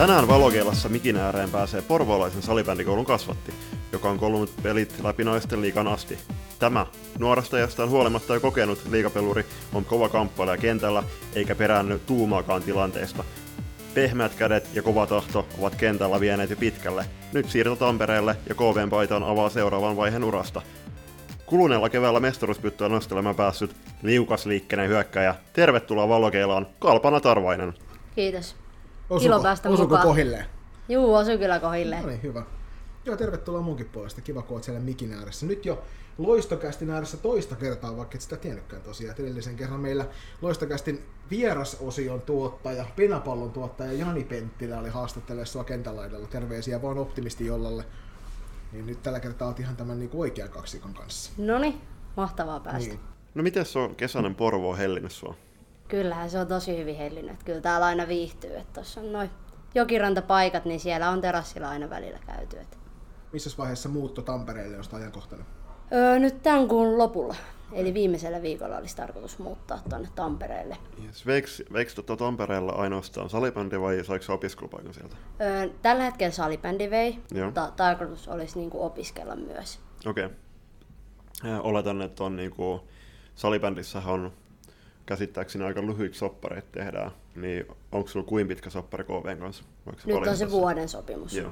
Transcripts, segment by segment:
Tänään valokeilassa mikin ääreen pääsee porvoolaisen salibändikoulun kasvatti, joka on kolunut pelit läpi naisten liikan asti. Tämä, nuorasta jostain huolimatta jo kokenut liikapeluri, on kova kamppailija kentällä, eikä peräänny tuumaakaan tilanteesta. Pehmeät kädet ja kova tahto ovat kentällä vieneet jo pitkälle. Nyt siirto Tampereelle ja KVn paitaan avaa seuraavan vaiheen urasta. Kuluneella keväällä mestaruuspyttyä nostelemaan päässyt liukasliikkeinen hyökkäjä. Tervetuloa Valokeilaan, Kalpana Tarvainen. Kiitos. Osuko, Ilo päästä osuko mukaan. kohilleen? Juu, osui kyllä kohilleen. No niin, hyvä. Joo, tervetuloa munkin puolesta. Kiva, kun oot siellä mikin ääressä. Nyt jo Loistokästin ääressä toista kertaa, vaikka et sitä tiennytkään tosiaan. Edellisen kerran meillä Loistokästin vierasosion tuottaja, penapallon tuottaja Jani Penttilä oli haastattelemaan sua kentän laidalla. Terveisiä vaan optimisti jollalle. Niin nyt tällä kertaa oot ihan tämän niin oikean kaksikon kanssa. Noni, mahtavaa päästä. Niin. No miten se on kesäinen Porvo hellinnyt sua? Kyllähän se on tosi hyvin hellinnyt. että Kyllä täällä aina viihtyy. Että tuossa on noin jokirantapaikat, niin siellä on terassilla aina välillä käyty. Että. Missä vaiheessa muutto Tampereelle, josta ajankohtainen? Öö, nyt tämän kuun lopulla. Eli viimeisellä viikolla olisi tarkoitus muuttaa tuonne Tampereelle. Yes. Veiks, veiks tota Tampereella ainoastaan salibändi vai saiko sä opiskelupaikan sieltä? Öö, tällä hetkellä salibändi vei, Joo. mutta tarkoitus olisi niinku opiskella myös. Okei. Okay. Oletan, että on niinku, salibändissä on käsittääkseni aika lyhyiksi soppareita tehdään, niin onko sulla kuin pitkä soppari KVn kanssa? Voiko Nyt on se vuoden sopimus. Joo.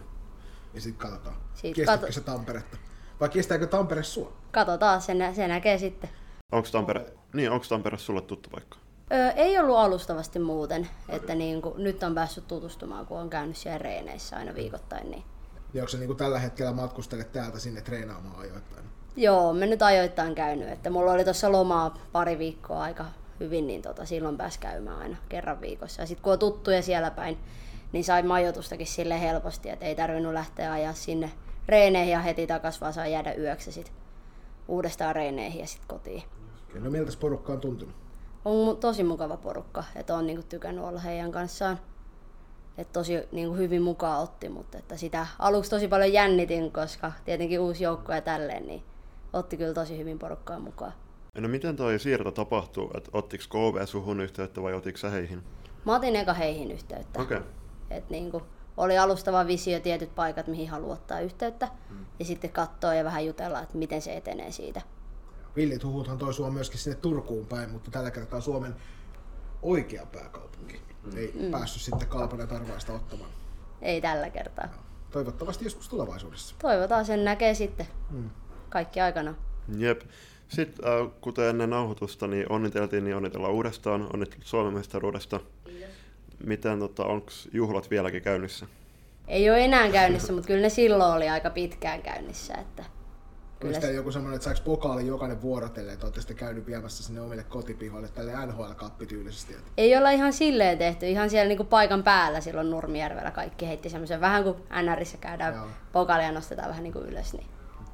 Ja sitten katsotaan. Siitä Kestääkö kato- se Tamperetta? Vai kestääkö Tampere sua? Katsotaan, se, nä- se näkee sitten. Onko Tampere, niin, onko Tampere sulle tuttu paikka? Öö, ei ollut alustavasti muuten, että niin kuin, nyt on päässyt tutustumaan, kun on käynyt siellä reeneissä aina viikoittain. Niin. Ja onko se niin tällä hetkellä matkustelet täältä sinne treenaamaan ajoittain? Joo, me nyt ajoittain käynyt, että mulla oli tuossa lomaa pari viikkoa aika hyvin, niin tota, silloin pääsi käymään aina kerran viikossa. Ja sitten kun on tuttuja siellä päin, niin sai majoitustakin sille helposti, että ei tarvinnut lähteä ajaa sinne reeneihin ja heti takas, vaan saa jäädä yöksi sit uudestaan reeneihin ja sitten kotiin. No miltä porukka on tuntunut? on tosi mukava porukka, että on niinku tykännyt olla heidän kanssaan. Et tosi niinku hyvin mukaan otti, mutta että sitä aluksi tosi paljon jännitin, koska tietenkin uusi joukko ja tälleen, niin otti kyllä tosi hyvin porukkaa mukaan. No miten toi siirto tapahtuu? Et ottiko KV suhun yhteyttä vai otitko sä heihin? Mä otin eka heihin yhteyttä. Okei. Okay. Et niinku, oli alustava visio tietyt paikat, mihin haluaa ottaa yhteyttä. Ja sitten katsoa ja vähän jutella, että miten se etenee siitä. Villit huhuthan toi sua myöskin sinne Turkuun päin, mutta tällä kertaa Suomen oikea pääkaupunki. Ei mm. päässyt sitten Kalpana Tarvaista ottamaan. Ei tällä kertaa. Toivottavasti joskus tulevaisuudessa. Toivotaan sen näkee sitten. Kaikki aikana. Jep. Sitten äh, kuten ennen nauhoitusta, niin onniteltiin, niin onnitellaan uudestaan. Onnittelut Suomen mestaruudesta. Miten, tota, onko juhlat vieläkin käynnissä? Ei ole enää käynnissä, mutta kyllä ne silloin oli aika pitkään käynnissä. Että Kyllä. Sitten joku semmoinen, että saako pokaali jokainen vuorotelle, että olette sitten käynyt viemässä sinne omille kotipihoille tälle NHL-kappi tyylisesti. Että ei olla ihan silleen tehty, ihan siellä niinku paikan päällä silloin Nurmijärvellä kaikki heitti semmoisen vähän kuin NRissä käydään Joo. pokaalia nostetaan vähän niinku ylös, niin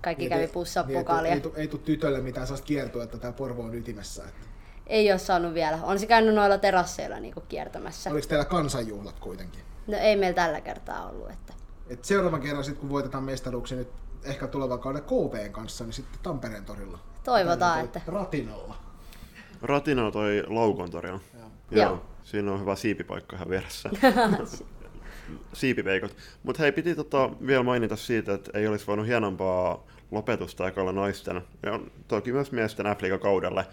kaikki kävi pussaa niin, pokaalia. Ei, tu, ei tu tytölle mitään sellaista kiertua, että tämä Porvo on ytimessä. Että. Ei ole saanut vielä. On se käynyt noilla terasseilla niinku kiertämässä. Oliko teillä kansanjuhlat kuitenkin? No ei meillä tällä kertaa ollut. Että... Et seuraavan kerran, sit, kun voitetaan mestaruuksia nyt ehkä tulevan kauden KPn kanssa, niin sitten Tampereen torilla. Toivotaan, Tampereen että Ratinalla. Ratina toi Laukontorilla. Joo. Joo. Siinä on hyvä siipipaikka ihan vieressä. Siipipeikot. Mutta hei, piti tota vielä mainita siitä, että ei olisi voinut hienompaa lopetusta ekalla naisten, ja toki myös miesten f kaudelle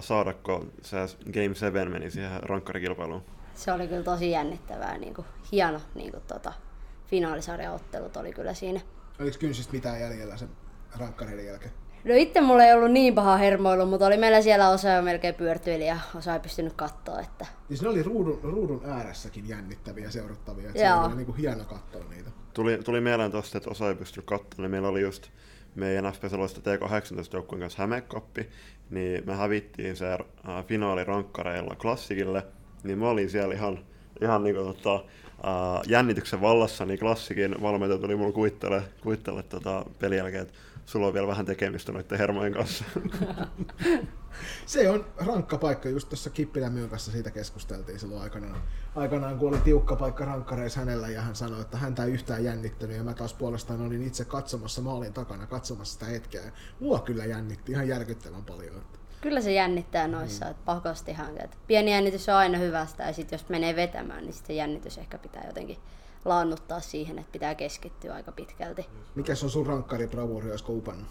saadako se Game 7 meni siihen rankkarikilpailuun. se oli kyllä tosi jännittävää. Niinku, hieno niinku, tota, finaalisarjaottelut oli kyllä siinä. Oliko kynsistä mitään jäljellä sen rankkareiden jälkeen? No itse mulla ei ollut niin paha hermoilu, mutta oli meillä siellä osa jo melkein pyörtyili ja osa ei pystynyt katsoa. Että... Siis ne oli ruudun, ruudun ääressäkin jännittäviä seurattavia, että Joo. se oli niinku hieno katsoa niitä. Tuli, tuli mieleen tuosta, että osa ei pystynyt katsomaan, niin meillä oli just meidän FP Saloista T18 joukkueen kanssa Hämekoppi, niin me hävittiin se äh, finaali rankkareilla klassikille, niin mä olin siellä ihan, ihan niinku tota, äh, jännityksen vallassa, niin klassikin valmentaja tuli mulle kuittele, kuittele tota pelin jälkeen, että sulla on vielä vähän tekemistä noiden hermojen kanssa. Se on rankka paikka, just tuossa Kippilän myyn kanssa siitä keskusteltiin silloin aikanaan. Aikanaan kun oli tiukka paikka rankkareissa hänellä ja hän sanoi, että häntä ei yhtään jännittänyt ja mä taas puolestaan olin itse katsomassa maalin takana katsomassa sitä hetkeä. Ja mua kyllä jännitti ihan järkyttävän paljon. Kyllä se jännittää noissa, mm. että pakostihan. Että pieni jännitys on aina hyvästä ja sitten jos menee vetämään, niin sitten se jännitys ehkä pitää jotenkin laannuttaa siihen, että pitää keskittyä aika pitkälti. Mikä on sun rankkari bravuri, olisiko upannut?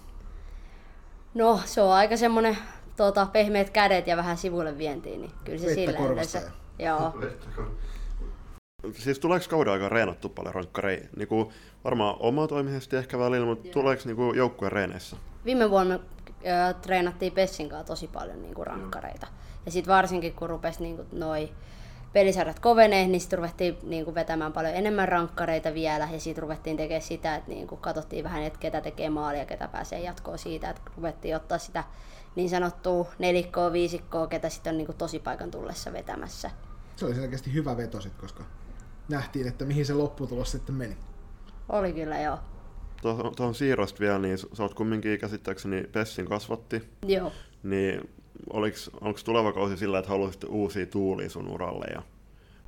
No, se on aika semmonen tota, pehmeät kädet ja vähän sivulle vientiin, niin kyllä se Vettä sillä yleensä- Joo. Siis tuleeko kauden aikana reenattu paljon rankkareita? Niinku, varmaan omatoimisesti ehkä välillä, mutta tuleeko niinku joukkueen reeneissä? Viime vuonna ö, treenattiin Pessin kanssa tosi paljon niinku rankkareita. Ja sitten varsinkin kun rupesi niinku noi pelisarjat kovenee, niin sitten ruvettiin niinku vetämään paljon enemmän rankkareita vielä. Ja sitten ruvettiin tekemään sitä, että niinku katsottiin vähän, että ketä tekee maalia ja ketä pääsee jatkoon siitä. Että ruvettiin ottaa sitä niin sanottua nelikkoa, viisikkoa, ketä sitten on niinku tosipaikan tullessa vetämässä. Se oli selkeästi hyvä veto sit, koska nähtiin, että mihin se lopputulos sitten meni. Oli kyllä joo. Tuohon tuohon siirrosta vielä, niin sä oot kumminkin käsittääkseni Pessin kasvatti, Joo. niin onko tuleva kausi sillä, että haluaisit uusia tuulia sun uralle? Ja...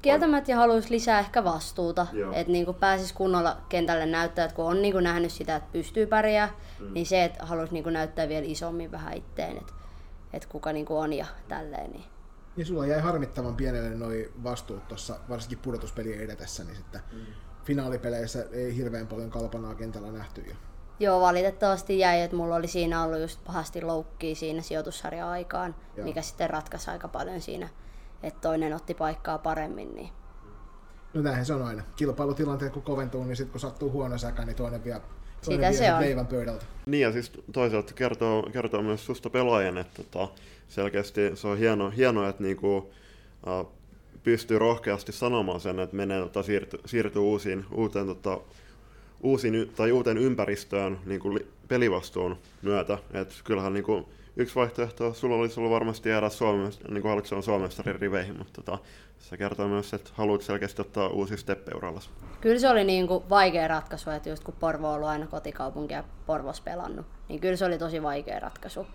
Kieltämättä ja haluaisi lisää ehkä vastuuta, että niinku pääsisi kunnolla kentälle näyttää, että kun on niinku nähnyt sitä, että pystyy pärjää, mm. niin se, että haluaisi niinku näyttää vielä isommin vähän itteen, että et kuka niinku on ja tälleen. Niin. Niin sulla jäi harmittavan pienelle noi vastuut tuossa, varsinkin pudotuspelien edetessä, niin sitten mm. finaalipeleissä ei hirveän paljon kalpanaa kentällä nähty. Ja Joo, valitettavasti jäi, että mulla oli siinä ollut just pahasti loukkia siinä sijoitussarjan aikaan, Joo. mikä sitten ratkaisi aika paljon siinä, että toinen otti paikkaa paremmin. Niin. No näinhän se on aina. Kilpailutilanteet kun koventuu, niin sitten kun sattuu huono säkä, niin toinen vie, toinen Sitä vie se on. leivän pöydältä. Niin ja siis toisaalta kertoo, kertoo myös susta pelaajan, että tota, selkeästi se on hieno, hienoa, että niinku, uh, pystyy rohkeasti sanomaan sen, että menee tota, siirtyy, siirtyy uusiin, uuteen, tota, uusiin, tai uuteen ympäristöön niinku, li- pelivastuun myötä. Et kyllähän niinku, yksi vaihtoehto sulla olisi ollut varmasti jäädä Suomesta, niin kuin haluatko Suomestarin riveihin, mutta tota, se kertoo myös, että haluat selkeästi ottaa uusi steppeurallas. Kyllä se oli niinku vaikea ratkaisu, että just kun Porvo on ollut aina kotikaupunki ja Porvos pelannut, niin kyllä se oli tosi vaikea ratkaisu.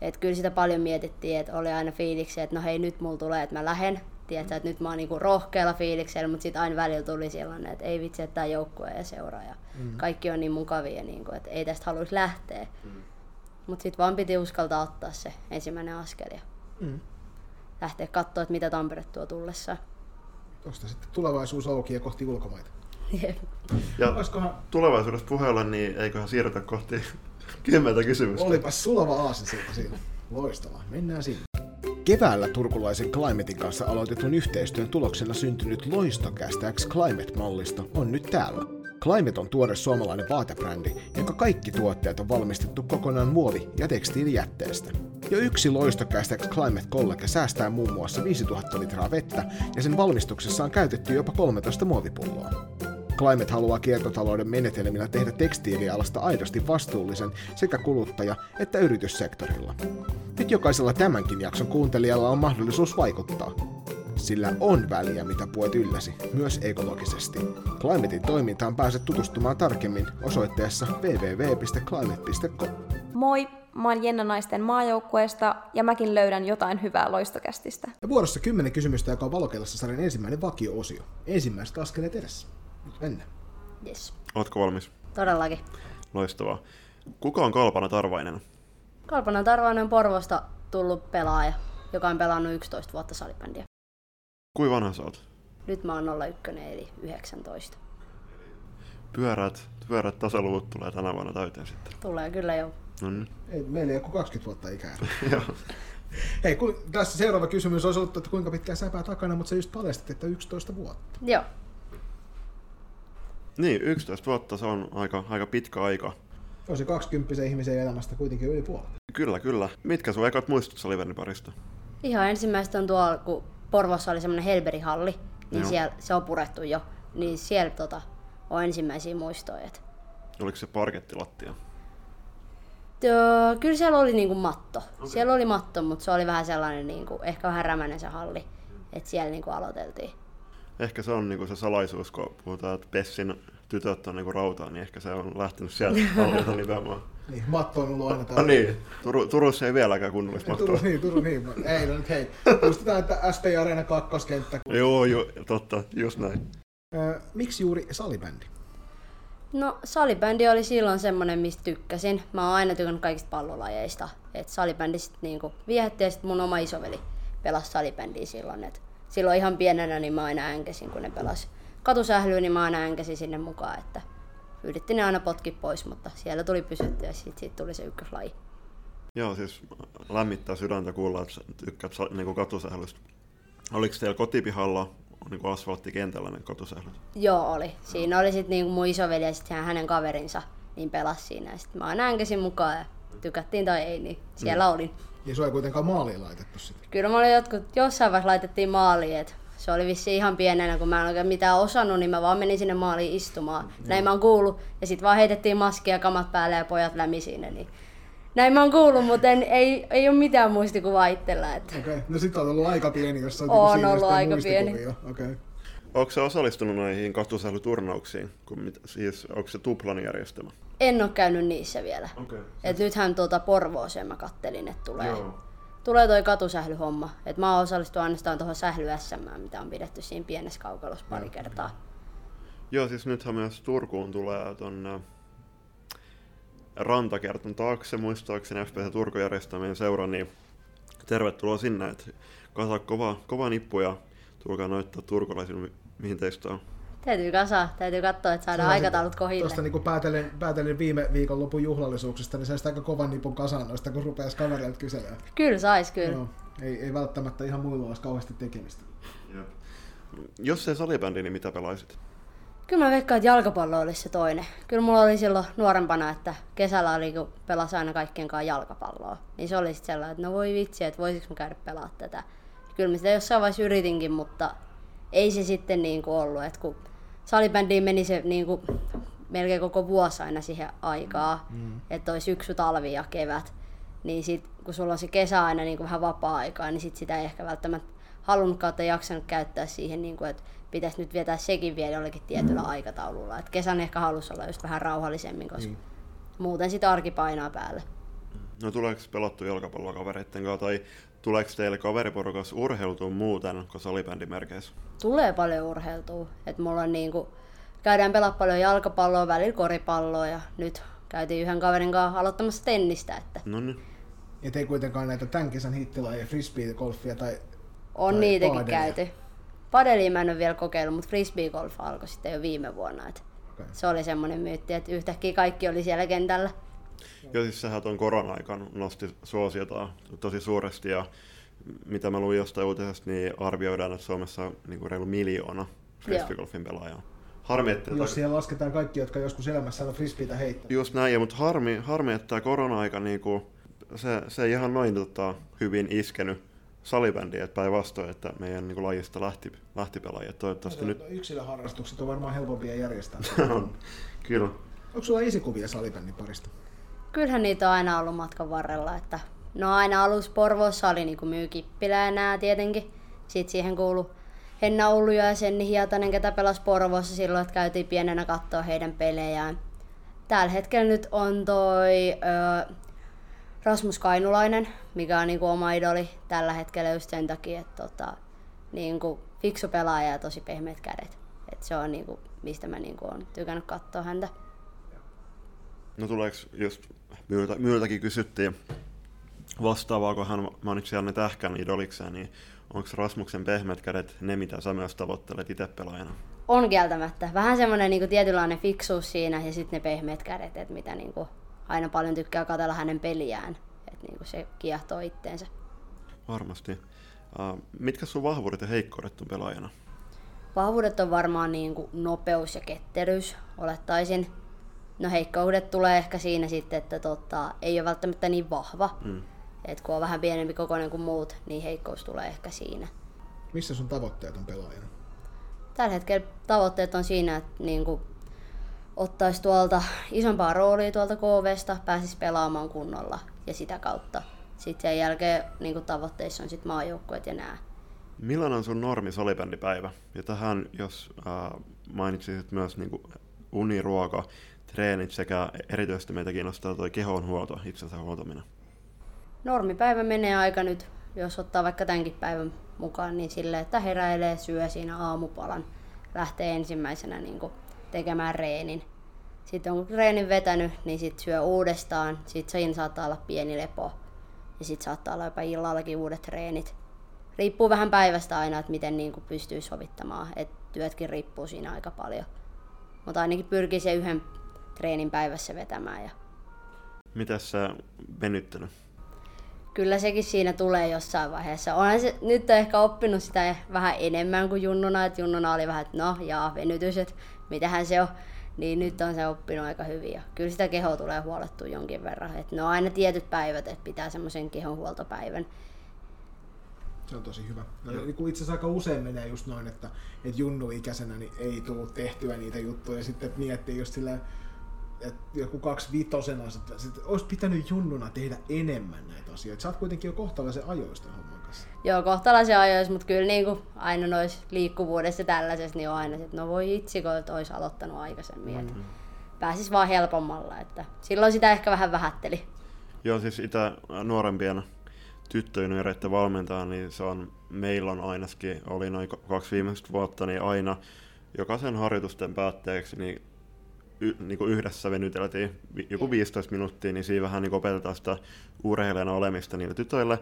Et kyllä sitä paljon mietittiin, että oli aina fiiliksi, että no hei nyt mulla tulee, että mä lähden. Tiedätkö, että nyt mä oon niinku rohkealla fiiliksellä, mutta sitten aina välillä tuli sellainen, että ei vitsi, että tämä joukkue ja seura ja mm. kaikki on niin mukavia, niinku, että ei tästä haluaisi lähteä. Mm. Mutta sitten vaan piti uskaltaa ottaa se ensimmäinen askel ja Mm. lähteä katsoa, että mitä Tampere tuo tullessaan. Tuosta sitten tulevaisuus auki ja kohti ulkomaita. Jep. Ja Olisikohan, tulevaisuudessa puheella, niin eiköhän siirrytä kohti kymmentä kysymystä. olipas sulava aasinsilta siinä. Loistavaa, mennään sinne. Keväällä turkulaisen Climatein kanssa aloitetun yhteistyön tuloksena syntynyt Loistokästä X Climate-mallisto on nyt täällä. Climate on tuore suomalainen vaatebrändi, jonka kaikki tuotteet on valmistettu kokonaan muovi- ja tekstiilijätteestä. Jo yksi Loistokästä X Climate-kolleke säästää muun muassa 5000 litraa vettä, ja sen valmistuksessa on käytetty jopa 13 muovipulloa. Climate haluaa kiertotalouden menetelmillä tehdä tekstiilialasta aidosti vastuullisen sekä kuluttaja- että yrityssektorilla. Nyt jokaisella tämänkin jakson kuuntelijalla on mahdollisuus vaikuttaa. Sillä on väliä, mitä puet ylläsi, myös ekologisesti. Climatein toimintaan pääset tutustumaan tarkemmin osoitteessa www.climate.com. Moi, mä oon Jenna Naisten maajoukkueesta ja mäkin löydän jotain hyvää loistokästistä. Ja vuorossa 10 kysymystä, joka on valokeilassa sarjan ensimmäinen vakio-osio. Ensimmäiset askeleet edessä. Nyt mennään. Yes. Ootko valmis? Todellakin. Loistavaa. Kuka on Kalpana Tarvainen? Kalpana Tarvainen on Porvosta tullut pelaaja, joka on pelannut 11 vuotta salibändiä. Kui vanha sä oot? Nyt mä oon 01 eli 19. Pyörät, pyörät tasaluvut tulee tänä vuonna täyteen sitten. Tulee kyllä jo. No niin. Ei, meillä ei ole kuin 20 vuotta ikää. Joo. Hei, ku, tässä seuraava kysymys olisi ollut, että kuinka pitkään säpää takana, mutta sä just paljastit, että 11 vuotta. Joo. Niin, 11 vuotta se on aika, aika pitkä aika. On se 20 ihmisen elämästä kuitenkin yli puolet. Kyllä, kyllä. Mitkä sun ekat muistut Salivernin parista? Ihan ensimmäistä on tuolla, kun Porvossa oli semmoinen Helberi-halli, niin Joo. siellä, se on purettu jo. Niin siellä tota, on ensimmäisiä muistoja. Oliko se parkettilattia? Tö, kyllä siellä oli niinku matto. Okay. Siellä oli matto, mutta se oli vähän sellainen, niinku, ehkä vähän rämänen se halli. Että siellä niinku aloiteltiin. Ehkä se on niinku se salaisuus, kun puhutaan, että Pessin tytöt on niinku rautaa, niin ehkä se on lähtenyt sieltä hallita nimenomaan. Niin, matto on ollut aina No täällä. niin, Turu, Turussa ei vieläkään kunnollista mattoa. Turun niin, Turun niin. Ei, no nyt hei. Muistetaan, että SP Areena kakkoskenttä. Joo, joo, totta, just näin. Miksi juuri salibändi? No salibändi oli silloin semmonen, mistä tykkäsin. Mä oon aina tykännyt kaikista pallolajeista. Et salibändi sit niinku viehätti ja sit mun oma isoveli pelasi salibändiä silloin. Et silloin ihan pienenä niin mä aina änkesin, kun ne pelas katusählyä, niin mä aina änkäsin sinne mukaan, että yritti ne aina potki pois, mutta siellä tuli pysyttyä ja siitä, siitä tuli se ykköslaji. Joo, siis lämmittää sydäntä kuulla, että tykkäät niin katusählystä. Oliko teillä kotipihalla niin asfalttikentällä ne katusählyt? Joo, oli. Siinä oli sitten niin mun isoveli ja sitten hänen kaverinsa niin pelasi siinä. Ja sitten mä aina änkäsin mukaan ja tykättiin tai ei, niin siellä mm. olin. Ja se ei kuitenkaan maaliin laitettu sitten. Kyllä mä olin jotkut, jossain vaiheessa laitettiin maaliin, että se oli vissi ihan pienenä, kun mä en oikein mitään osannut, niin mä vaan menin sinne maaliin istumaan. Mm. Näin mä oon kuullut. Ja sitten vaan heitettiin maskia kamat päälle ja pojat lämi siinä. Niin näin mä oon kuullut, mutta en, ei, ei ole mitään muistikuvaa itsellä. Että... Okei, okay. no sit on ollut aika pieni, jos on On ollut aika pieni. Okei. Okay. Onko se osallistunut näihin katusählyturnauksiin? Kun siis, onko se tuplan järjestelmä? En ole käynyt niissä vielä. Okay. Et nythän tuota Porvooseen mä kattelin, että tulee, Joo. tulee toi katusählyhomma. Et mä oon osallistunut ainoastaan tuohon sähly SM, mitä on pidetty siinä pienessä kaukalossa pari Joo. kertaa. Joo, siis nythän myös Turkuun tulee ton rantakerton taakse, muistaakseni FPC Turku järjestämien seura, niin tervetuloa sinne. Et kasa kova, kova nippu ja tulkaa noittaa turkulaisille, mihin teistä on. Täytyy kasaa, täytyy katsoa, että saadaan aikataulut kohille. Tuosta niin päätellen, päätellen viime viikon lopun juhlallisuuksista, niin saisi aika kovan nipun kasaan noista, kun rupeaisi kavereilta kyselemään. Kyllä sais, kyllä. Joo, ei, ei välttämättä ihan muilla olisi kauheasti tekemistä. Jos se salibändi, niin mitä pelaisit? Kyllä mä veikkaan, että jalkapallo olisi se toinen. Kyllä mulla oli silloin nuorempana, että kesällä oli, kun pelasi aina kaikkien kanssa jalkapalloa. Niin se oli sitten sellainen, että no voi vitsi, että voisiko mä käydä pelaa tätä. Kyllä mä sitä jossain vaiheessa yritinkin, mutta ei se sitten niin kuin ollut. Että kun salibändiin meni se niin kuin melkein koko vuosi aina siihen aikaa, mm. että olisi syksy, talvi ja kevät. Niin sit, kun sulla on se kesä aina niin kuin vähän vapaa-aikaa, niin sit sitä ei ehkä välttämättä halunnutkaan tai jaksanut käyttää siihen, niin kuin, että pitäisi nyt vietää sekin vielä jollekin tietyllä mm. aikataululla. Et kesän ehkä halusi olla just vähän rauhallisemmin, koska mm. muuten sitä arki painaa päälle. No tuleeko pelattu jalkapalloa kavereitten kanssa tai tuleeko teille kaveriporukas urheutua muuten kuin salibändimerkeissä? Tulee paljon urheiltua. Et mulla on niinku, käydään pelaa paljon jalkapalloa, välillä koripalloa ja nyt käytiin yhden kaverin kanssa aloittamassa tennistä. Että... No niin. Et ei kuitenkaan näitä tämän kesän hittilajeja, frisbee-golfia tai On tai niitäkin paadelia. käyty. Padelia mä en ole vielä kokeillut, mutta frisbee-golf alkoi sitten jo viime vuonna. Et okay. Se oli semmoinen myytti, että yhtäkkiä kaikki oli siellä kentällä. Joo, siis sehän tuon korona-aikan nosti suosiota tosi suuresti ja mitä mä luin jostain uutisesta, niin arvioidaan, että Suomessa on niin reilu miljoona frisbeegolfin pelaajaa. Harmi, että Jos ta... siellä lasketaan kaikki, jotka joskus elämässä on frisbeitä heittänyt. Just näin, mutta harmi, harmi että tämä korona-aika niin kuin, se, se ei ihan noin tota, hyvin iskenyt salibändiä, että päinvastoin, että meidän niin kuin, lajista lähti, lähti pelaajia. Toivottavasti no, nyt... Yksilöharrastukset on varmaan helpompia järjestää. on, kyllä. Onko sulla esikuvia salibändin parista? Kyllähän niitä on aina ollut matkan varrella, että no aina alus Porvoossa oli niin myy Kippilä ja nää tietenkin. Sitten siihen kuulu Henna Ullu ja Senni Hietanen, ketä pelasi Porvoossa silloin, että käytiin pienenä katsoa heidän pelejään. Tällä hetkellä nyt on toi ö, Rasmus Kainulainen, mikä on niinku oma idoli tällä hetkellä just sen takia, että tota, niinku, fiksu pelaaja ja tosi pehmeät kädet. Et se on niinku, mistä mä niinku, on tykännyt katsoa häntä. No tuleeko just myyltä, myyltäkin kysyttiin vastaavaa, kun hän mainitsi Janne Tähkän idolikseen, niin onko Rasmuksen pehmeät kädet ne, mitä sä myös tavoittelet itse pelaajana? On kieltämättä. Vähän semmoinen niin tietynlainen fiksuus siinä ja sitten ne pehmeät kädet, että mitä niin kuin, aina paljon tykkää katella hänen peliään. Että niin kuin se kiehtoo itteensä. Varmasti. Uh, mitkä sun vahvuudet ja heikkoudet on pelaajana? Vahvuudet on varmaan niin kuin nopeus ja ketteryys, olettaisin. No heikkoudet tulee ehkä siinä sitten, että tota, ei ole välttämättä niin vahva. Mm. Et kun on vähän pienempi kokoinen kuin muut, niin heikkous tulee ehkä siinä. Missä sun tavoitteet on pelaajana? Tällä hetkellä tavoitteet on siinä, että niin kuin ottaisi tuolta isompaa roolia tuolta KVsta, pääsisi pelaamaan kunnolla ja sitä kautta. Sitten sen jälkeen niin kuin tavoitteissa on sitten maajoukkueet ja nää. Millainen on sun normi salibändipäivä? Ja tähän, jos äh, mainitsisit myös niin kuin uniruoka, treenit sekä erityisesti meitä kiinnostaa tuo kehonhuolto, itsensä huoltaminen? Normipäivä menee aika nyt, jos ottaa vaikka tämänkin päivän mukaan, niin sille, että heräilee, syö siinä aamupalan, lähtee ensimmäisenä niin kuin tekemään reenin. Sitten on reenin vetänyt, niin sitten syö uudestaan, sitten siinä saattaa olla pieni lepo ja sitten saattaa olla jopa illallakin uudet treenit. riippuu vähän päivästä aina, että miten niin kuin pystyy sovittamaan. Et työtkin riippuu siinä aika paljon. Mutta ainakin pyrkii se yhden treenin päivässä vetämään. Ja Mitäs sä venyttänyt? kyllä sekin siinä tulee jossain vaiheessa. Olen se, nyt on ehkä oppinut sitä vähän enemmän kuin junnuna, että junnuna oli vähän, että no jaa, venytys, että mitähän se on. Niin nyt on se oppinut aika hyvin. Ja kyllä sitä kehoa tulee huolettua jonkin verran. Että ne on aina tietyt päivät, että pitää semmoisen kehonhuoltopäivän. Se on tosi hyvä. No, niin kuin itse asiassa aika usein menee just noin, että, että junnu-ikäisenä niin ei tullut tehtyä niitä juttuja. Ja sitten miettii just silleen, että joku kaksi viitosena, että sit olisi pitänyt junnuna tehdä enemmän näitä asioita. Sä oot kuitenkin jo kohtalaisen ajoista homman kanssa. Joo, kohtalaisen ajoissa, mutta kyllä niin kuin aina noissa liikkuvuudessa ja tällaisessa, niin on aina se, että no voi itsi, kun olisi aloittanut aikaisemmin. Että pääsis vaan helpommalla. Että silloin sitä ehkä vähän vähätteli. Joo, siis itä nuorempien tyttöjunioreiden valmentaa, niin se on, meillä on ainakin, oli noin kaksi viimeistä vuotta, niin aina jokaisen harjoitusten päätteeksi niin y, niin kuin yhdessä venyteltiin joku 15 minuuttia, niin siinä vähän niin opetetaan sitä urheilijana olemista niille tytöille.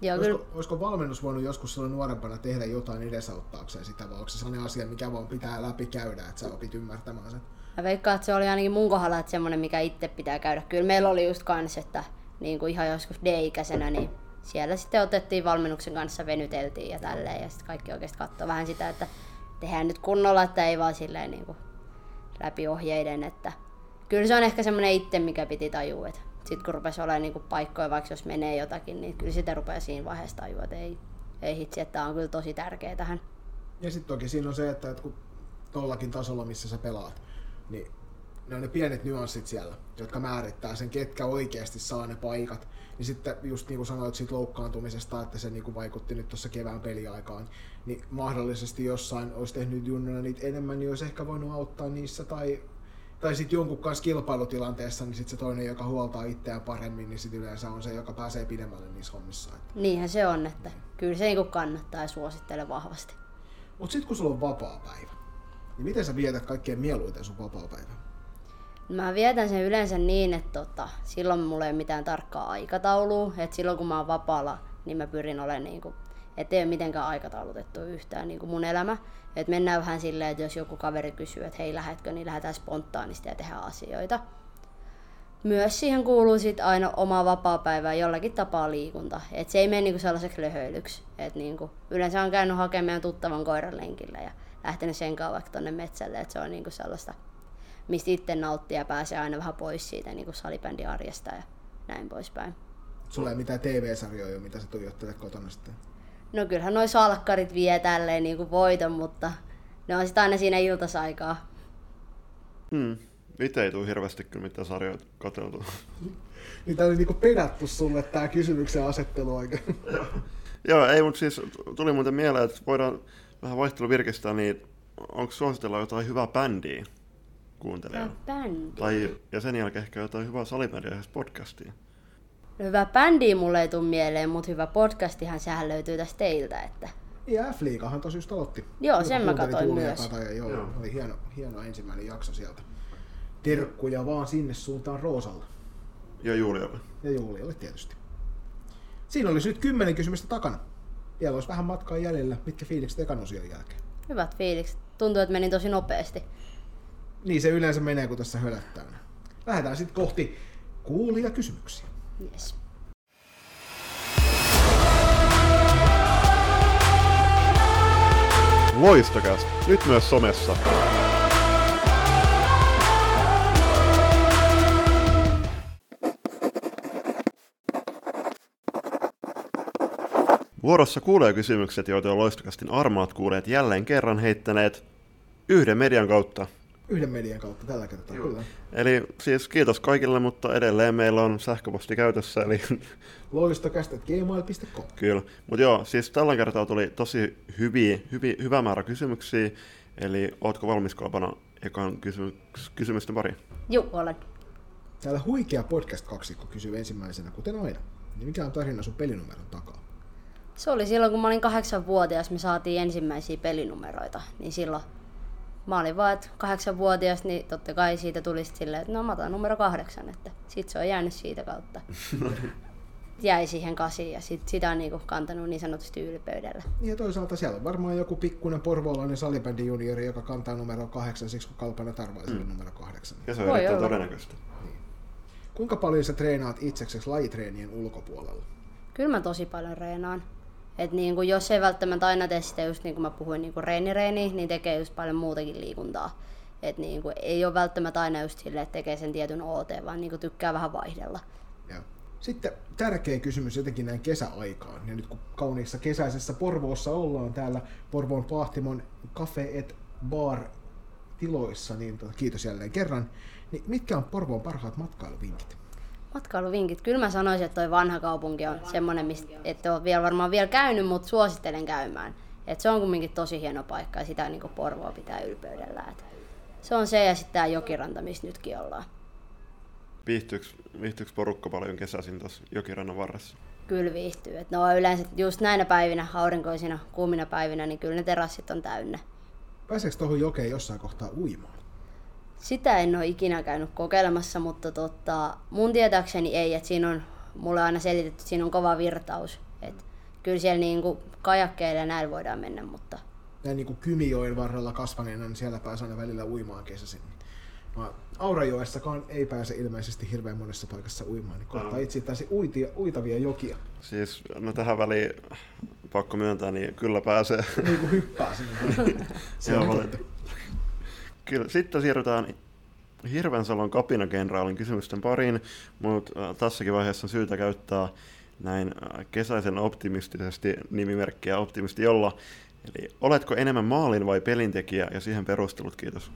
Joo, kyllä. Olisiko, olisiko valmennus voinut joskus silloin nuorempana tehdä jotain edesauttaakseen sitä, vai onko se sellainen asia, mikä vaan pitää läpi käydä, että sä opit ymmärtämään sen? Mä veikkaan, että se oli ainakin mun kohdalla, että semmoinen, mikä itse pitää käydä. Kyllä meillä oli just kans, että niin kuin ihan joskus D-ikäisenä, niin siellä sitten otettiin valmennuksen kanssa, venyteltiin ja tälleen. Ja sitten kaikki oikeasti katsoi vähän sitä, että tehdään nyt kunnolla, että ei vaan silleen niin kuin läpi ohjeiden. Että kyllä se on ehkä semmoinen itse, mikä piti tajua. Että sitten kun rupesi olemaan niin kuin paikkoja, vaikka jos menee jotakin, niin kyllä sitä rupeaa siinä vaiheessa tajua, että ei, ei hitsi, että tämä on kyllä tosi tärkeä tähän. Ja sitten toki siinä on se, että, että kun tollakin tasolla, missä sä pelaat, niin ne on ne pienet nyanssit siellä, jotka määrittää sen, ketkä oikeasti saa ne paikat. Niin sitten just niin kuin sanoit siitä loukkaantumisesta, että se niin kuin vaikutti nyt tuossa kevään peliaikaan, niin mahdollisesti jossain olisi tehnyt junnuna niitä enemmän, niin olisi ehkä voinut auttaa niissä tai tai sitten jonkun kanssa kilpailutilanteessa, niin sitten se toinen, joka huoltaa itseään paremmin, niin sitten yleensä on se, joka pääsee pidemmälle niissä hommissa. Niinhän se on, että kyllä se niin kuin kannattaa ja suosittelen vahvasti. Mutta sitten kun sulla on vapaa päivä, niin miten sä vietät kaikkein mieluiten sun vapaa päivä? Mä vietän sen yleensä niin, että tota, silloin mulla ei ole mitään tarkkaa aikataulua. Et silloin kun mä oon vapaalla, niin mä pyrin olemaan niin kuin, ettei ole mitenkään aikataulutettu yhtään niin kuin mun elämä. Et mennään vähän silleen, että jos joku kaveri kysyy, että hei lähetkö, niin lähdetään spontaanisti ja tehdään asioita. Myös siihen kuuluu sit aina oma vapaa-päivä jollakin tapaa liikunta. Et se ei mene niinku sellaiseksi löhöilyksi. Et niinku, yleensä on käynyt hakemaan tuttavan koiran lenkillä ja lähtenyt sen kanssa vaikka tonne metsälle. Et se on niinku sellaista, mistä itse nauttii ja pääsee aina vähän pois siitä niinku salibändin arjesta ja näin poispäin. Sulla ei mitään TV-sarjoja, mitä sä tuijottelet kotona sitten? No kyllähän noi salkkarit vie tälleen niinku voiton, mutta ne on sitten aina siinä iltasaikaa. Hmm. Itse ei tule hirveästi kyllä mitään sarjoja katseltua. Niin tää oli niinku pedattu sulle tää kysymyksen asettelu oikein. Joo, ei, mutta siis tuli muuten mieleen, että voidaan vähän vaihtelua virkistää, niin onko suositella jotain hyvää bändiä kuuntelijalle? Bändi. Tai, ja sen jälkeen ehkä jotain hyvää salibändiä podcastia. No hyvä bändi mulle ei tule mieleen, mutta hyvä podcastihan sehän löytyy tästä teiltä. Että... Ja F-liigahan tosi just aloitti. Joo, sen mä katsoin myös. Kataja, joo, Joo. Oli hieno, hieno ensimmäinen jakso sieltä. Terkkuja vaan sinne suuntaan Roosalle. Ja Julialle. Ja Julialle tietysti. Siinä olisi nyt kymmenen kysymystä takana. Vielä olisi vähän matkaa jäljellä. Mitkä fiilikset ekan osion jälkeen? Hyvät fiilikset. Tuntuu, että meni tosi nopeasti. Niin se yleensä menee, kun tässä hölättää. Lähdetään sitten kohti kuulia kysymyksiä. Yes. Loistokäs, nyt myös somessa. Vuorossa kuulee kysymykset, joita on loistokastin armaat kuuleet jälleen kerran heittäneet yhden median kautta. Yhden median kautta tällä kertaa, kyllä. Eli siis kiitos kaikille, mutta edelleen meillä on sähköposti käytössä, eli Loistokästä.gmail.com Kyllä, mutta joo, siis tällä kertaa tuli tosi hyviä, hyviä, hyvä määrä kysymyksiä, eli ootko valmis Kalpana ekan kysymys, kysymysten pari? Juu, olen. Täällä huikea podcast-kaksikko kysyy ensimmäisenä, kuten aina. Niin mikä on tarina sun pelinumeron takaa? Se oli silloin, kun mä olin kahdeksanvuotias, me saatiin ensimmäisiä pelinumeroita. Niin silloin mä olin vaan, että kahdeksanvuotias, niin totta kai siitä tuli silleen, että no mä otan numero kahdeksan, että sit se on jäänyt siitä kautta. jäi siihen kasiin ja sit, sitä on niinku kantanut niin sanotusti ylpeydellä. Ja toisaalta siellä on varmaan joku pikkuinen porvoolainen salibändi juniori, joka kantaa numero kahdeksan, siksi kun Kalpana Tarvaiselle mm. numero kahdeksan. Ja se on Voi erittäin olla. todennäköistä. Kuinka paljon sä treenaat itseksesi lajitreenien ulkopuolella? Kyllä mä tosi paljon reenaan. Et niin kuin jos ei välttämättä aina tee sitä just niin kuin mä puhuin niin kuin reenireeni, niin tekee just paljon muutakin liikuntaa. Et niin kuin ei ole välttämättä aina just silleen, että tekee sen tietyn OT, vaan niin kuin tykkää vähän vaihdella. Ja. Sitten tärkeä kysymys jotenkin näin kesäaikaan. Ja nyt kun kauniissa kesäisessä Porvoossa ollaan täällä Porvoon Pahtimon Cafe et Bar tiloissa, niin tota, kiitos jälleen kerran. Niin mitkä on Porvoon parhaat matkailuvinkit? Matkailuvinkit. Kyllä mä sanoisin, että toi vanha kaupunki on semmoinen, mistä et ole vielä varmaan vielä käynyt, mutta suosittelen käymään. Et se on kumminkin tosi hieno paikka ja sitä niin kuin Porvoa pitää ylpeydellä. Et se on se ja sitten tämä jokiranta, missä nytkin ollaan. Viihtyykö, viihtyykö porukka paljon kesäisin tuossa jokirannan varressa? Kyllä viihtyy. Et no yleensä just näinä päivinä, aurinkoisina, kuumina päivinä, niin kyllä ne terassit on täynnä. Pääseekö tuohon jokeen jossain kohtaa uimaan? Sitä en ole ikinä käynyt kokeilemassa, mutta tota, mun tietääkseni ei, että siinä on, mulle on aina selitetty, että siinä on kova virtaus. Et kyllä siellä niinku kajakkeilla ja näin voidaan mennä, mutta Näin niin kuin Kymijoen varrella kasvaneena, niin siellä pääsee aina välillä uimaan kesäisin. Mä Aurajoessakaan ei pääse ilmeisesti hirveän monessa paikassa uimaan, niin kohtaa itse uitia, uitavia jokia. Siis, no tähän väliin pakko myöntää, niin kyllä pääsee. Niin kuin hyppää sinne. Se on valita. Kyllä, sitten siirrytään Hirvensalon kapinakenraalin kysymysten pariin, mutta äh, tässäkin vaiheessa on syytä käyttää näin äh, kesäisen optimistisesti nimimerkkiä optimisti jolla. Eli oletko enemmän maalin vai pelintekijä ja siihen perustelut, kiitos.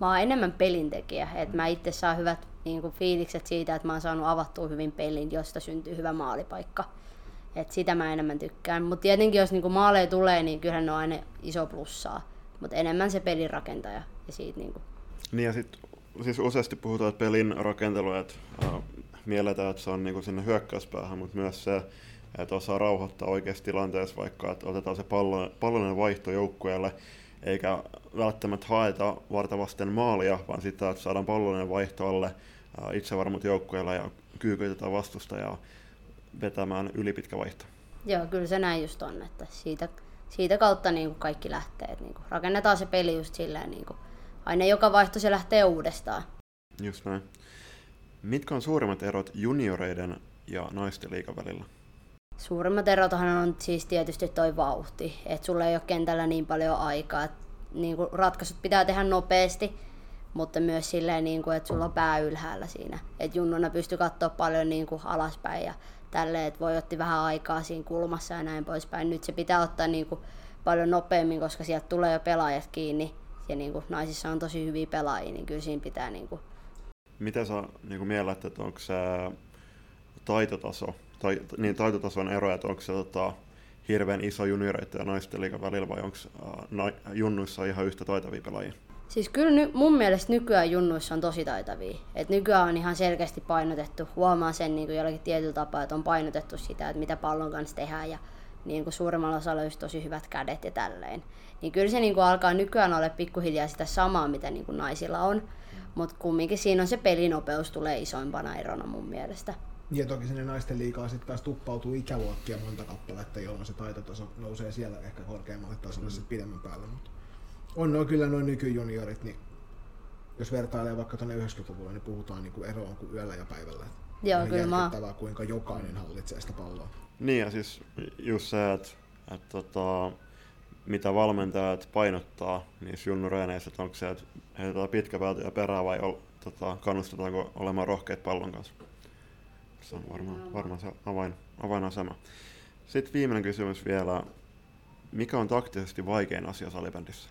mä oon enemmän pelintekijä. Et mä itse saan hyvät niinku, fiilikset siitä, että mä oon saanut avattua hyvin pelin, josta syntyy hyvä maalipaikka. Et sitä mä enemmän tykkään. Mutta tietenkin jos niinku, maaleja tulee, niin kyllähän ne on aina iso plussaa. Mutta enemmän se pelin rakentaja. Ja siitä, niinku, Niin ja sitten siis useasti puhutaan, että pelin rakentelu, että äh, mielletään, että se on niinku sinne hyökkäyspäähän, mutta myös se, että osaa rauhoittaa oikeassa tilanteessa, vaikka että otetaan se pallo, pallollinen vaihto joukkueelle, eikä välttämättä haeta vartavasten maalia, vaan sitä, että saadaan pallollinen vaihto alle äh, itsevarmut joukkueelle ja kyykytetään vastustajaa vetämään ylipitkä vaihto. Joo, kyllä se näin just on, että siitä, siitä kautta niin kuin kaikki lähtee. Niin kuin, rakennetaan se peli just silleen, niin kuin, aina joka vaihto se lähtee uudestaan. Just näin. Mitkä on suurimmat erot junioreiden ja naisten liigan välillä? Suurimmat erothan on siis tietysti toi vauhti, että sulla ei ole kentällä niin paljon aikaa. Et, niin kuin, ratkaisut pitää tehdä nopeasti, mutta myös silleen, niin kuin, että sulla on pää ylhäällä siinä. Että junnuna pystyy katsoa paljon niin kuin, alaspäin ja tälleen, että voi otti vähän aikaa siinä kulmassa ja näin poispäin. Nyt se pitää ottaa niin kuin, paljon nopeammin, koska sieltä tulee jo pelaajat kiinni. Ja niin kuin, naisissa on tosi hyviä pelaajia, niin kyllä siinä pitää niin kuin, Mitä sä niin mielät, että onko se taitotaso, tai, niin taitotason ero, että onko se tota, hirveän iso junioreiden ja naisten liigan välillä vai onko na, junnuissa ihan yhtä taitavia pelaajia? Siis kyllä ny, mun mielestä nykyään junnuissa on tosi taitavia. Et nykyään on ihan selkeästi painotettu, huomaa sen niin kuin jollakin tietyllä tapaa, että on painotettu sitä, että mitä pallon kanssa tehdään ja niin kuin suurimmalla osalla olisi tosi hyvät kädet ja tälleen. Niin kyllä se niin kuin alkaa nykyään olla pikkuhiljaa sitä samaa, mitä niin kuin naisilla on. Mutta kumminkin siinä on se pelinopeus tulee isoimpana erona mun mielestä. Ja toki sinne naisten liikaa sitten taas tuppautuu ikäluokkia monta kappaletta, jolloin se taitotaso nousee siellä ehkä korkeammalle tasolle mm. sitten pidemmän päälle. Mutta on noin kyllä noin nykyjuniorit, niin jos vertailee vaikka tuonne 90-luvulle, niin puhutaan niin kuin eroon kuin yöllä ja päivällä. Joo, Ihan kyllä mä- kuinka jokainen hallitsee sitä palloa. Niin ja siis just se, että, että tota, mitä valmentajat painottaa niissä junnureeneissä, että onko se, että heitetään pitkä päältä ja perää vai ol, tota, kannustetaanko olemaan rohkeat pallon kanssa. Se on varmaan, varmaan se avain, avainasema. Sitten viimeinen kysymys vielä. Mikä on taktisesti vaikein asia salibändissä?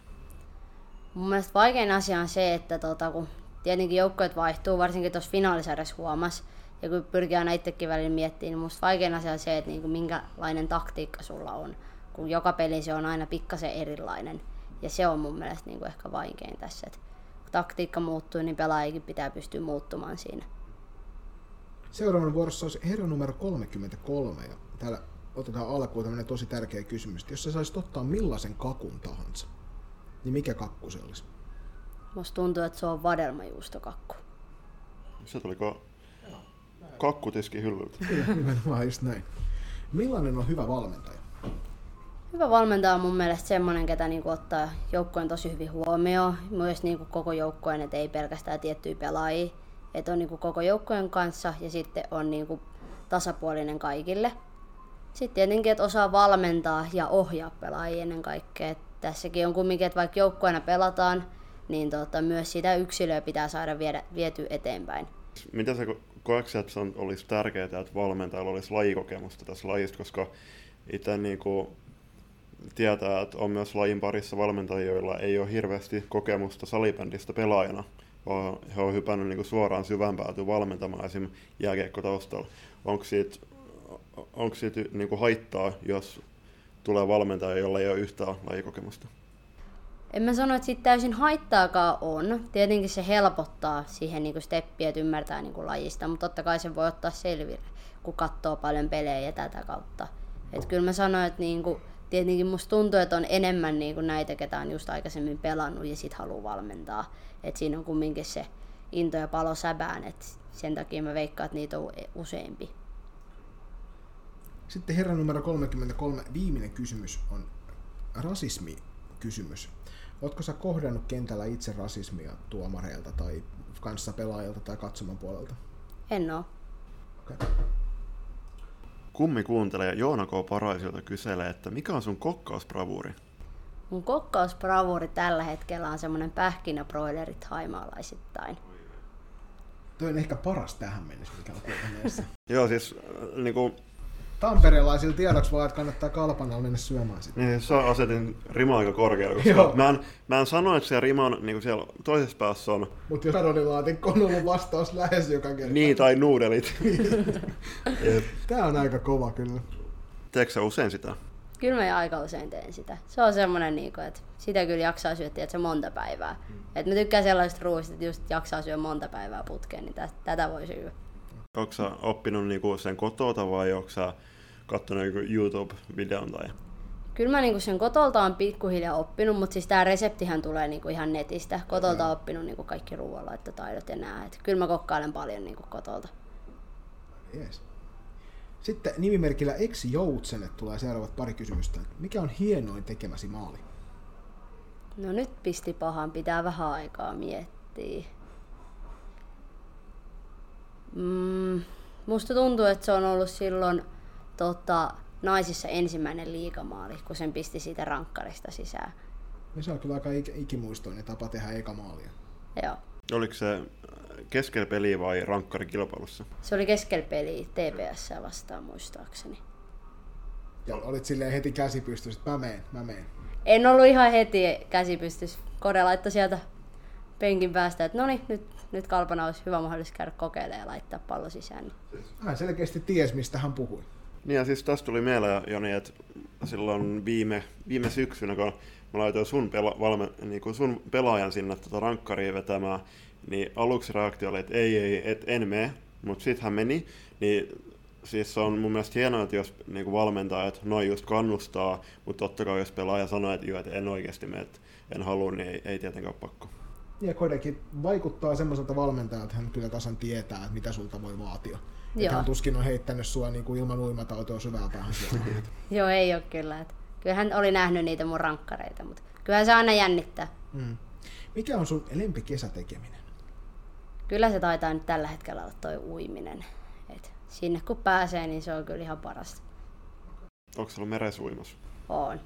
Mun mielestä vaikein asia on se, että tota, kun tietenkin joukkueet vaihtuu, varsinkin tuossa finaalisarjassa huomas, ja kun pyrkii aina itsekin välillä miettimään, niin musta vaikein asia on se, että niinku, minkälainen taktiikka sulla on. Kun joka peli se on aina pikkasen erilainen. Ja se on mun mielestä niinku ehkä vaikein tässä. Et kun taktiikka muuttuu, niin pelaajikin pitää pystyä muuttumaan siinä. Seuraavan vuorossa olisi herra numero 33 ja täällä otetaan alkuun tämmöinen tosi tärkeä kysymys. että Jos sä saisit ottaa millaisen kakun tahansa, niin mikä kakku se olisi? Musta tuntuu, että se on vadelmajuustokakku. Se tuliko Kakkutiski hyllyltä. Kyllä, nimenomaan just näin. Millainen on hyvä valmentaja? Hyvä valmentaja on mun mielestä semmoinen, ketä niinku ottaa joukkueen tosi hyvin huomioon. Myös niinku koko joukkueen, että ei pelkästään tiettyjä pelaajia. Että on niinku koko joukkueen kanssa ja sitten on niinku tasapuolinen kaikille. Sitten tietenkin, että osaa valmentaa ja ohjaa pelaajia ennen kaikkea. Et tässäkin on kumminkin, että vaikka joukkueena pelataan, niin tota, myös sitä yksilöä pitää saada viedä, viety eteenpäin. Mitä ko- koetko, että se olisi tärkeää, että valmentajalla olisi lajikokemusta tässä lajista, koska itse niin kuin tietää, että on myös lajin parissa valmentajia, joilla ei ole hirveästi kokemusta salibändistä pelaajana, vaan he on hypännyt niin suoraan syvään päätyyn valmentamaan esim. jääkiekkotaustalla. Onko siitä, onko siitä niin kuin haittaa, jos tulee valmentaja, jolla ei ole yhtään lajikokemusta? En mä sano, että siitä täysin haittaakaan on. Tietenkin se helpottaa siihen niin steppiä, että ymmärtää niin lajista, mutta totta kai se voi ottaa selville, kun katsoo paljon pelejä tätä kautta. Et kyllä mä sanoin, että niin kuin, tietenkin musta tuntuu, että on enemmän niin kuin näitä, ketä on just aikaisemmin pelannut ja sit haluaa valmentaa. Et siinä on kumminkin se into ja palo säbään, että sen takia mä veikkaan, että niitä on useampi. Sitten herra numero 33, viimeinen kysymys on rasismi-kysymys. Oletko sä kohdannut kentällä itse rasismia tuomareilta tai kanssa pelaajilta tai katsoman puolelta? En oo. Okay. Kummi kuuntelee Joona K. Paraisilta kyselee, että mikä on sun kokkausbravuuri? Mun kokkausbravuuri tällä hetkellä on semmonen pähkinäbroilerit haimaalaisittain. Toi on ehkä paras tähän mennessä, mikä on Joo, siis äh, niinku, Tamperelaisilla tiedoksi vaan, että kannattaa kalpanalla mennä syömään sitä. niin, sä asetin rima aika korkealle, koska Joo. mä en, mä en sano, että se rima on, niinku siellä toisessa päässä on Mutta jos Aronilaatikko on ollut vastaus lähes joka kerta. niin tai nuudelit. Jep. Tää on aika kova kyllä. Teekö sä usein sitä? Kyllä mä aika usein teen sitä. Se on semmonen, niinku, että sitä kyllä jaksaa syödä että se monta päivää. Et mä tykkään sellaisesta ruuista, että just jaksaa syödä monta päivää putkeen, niin tästä, tätä voi syödä. Onko sä oppinut niinku sen kotota vai onko sä kattonut joku YouTube-videon tai... Kyllä mä niinku sen kotolta on pikkuhiljaa oppinut, mutta siis tää reseptihän tulee niinku ihan netistä. Kotolta on oppinut niinku kaikki ruoanlaittotaidot ja nää. Et kyllä mä kokkailen paljon niinku kotolta. Yes. Sitten nimimerkillä ex Joutsene tulee seuraavat pari kysymystä. Mikä on hienoin tekemäsi maali? No nyt pisti pahan, pitää vähän aikaa miettiä. Mm, musta tuntuu, että se on ollut silloin tota, naisissa ensimmäinen liikamaali, kun sen pisti siitä rankkarista sisään. Ja se on kyllä aika ik- ikimuistoinen tapa tehdä eka maalia. Joo. Oliko se keskellä peliä vai rankkarikilpailussa? Se oli keskellä peliä TPS vastaan muistaakseni. Ja olit silleen heti käsi pystyssä, että mä meen, mä meen. En ollut ihan heti käsi pystys. Kode laittoi sieltä penkin päästä, että no niin, nyt, nyt kalpana olisi hyvä mahdollisuus käydä kokeilemaan ja laittaa pallo sisään. Niin Hän selkeästi ties, mistä hän puhui. Niin ja siis tästä tuli mieleen, Joni, että silloin viime, viime syksynä, kun mä laitoin sun, pela, valme, niin kuin sun pelaajan sinne tota rankkariin vetämään, niin aluksi reaktio oli, että ei, ei, et en mene, mutta sitten hän meni, niin siis se on mun mielestä hienoa, että jos niin kuin valmentajat noin just kannustaa, mutta totta kai jos pelaaja sanoo, että, joo, että en oikeasti mene, että en halua, niin ei, ei tietenkään ole pakko. Ja kuitenkin vaikuttaa semmoiselta valmentajalta, että hän kyllä tasan tietää, että mitä sulta voi vaatia. Että hän tuskin on heittänyt sua niin kuin ilman uimatautoa syvään päähän. Joo, ei ole kyllä. Et kyllä hän oli nähnyt niitä mun rankkareita, mutta kyllä se aina jännittää. mm. Mikä on sun lempikesätekeminen? Kyllä se taitaa nyt tällä hetkellä olla toi uiminen. Et sinne kun pääsee, niin se on kyllä ihan parasta. Onko se ollut meresuimas? On.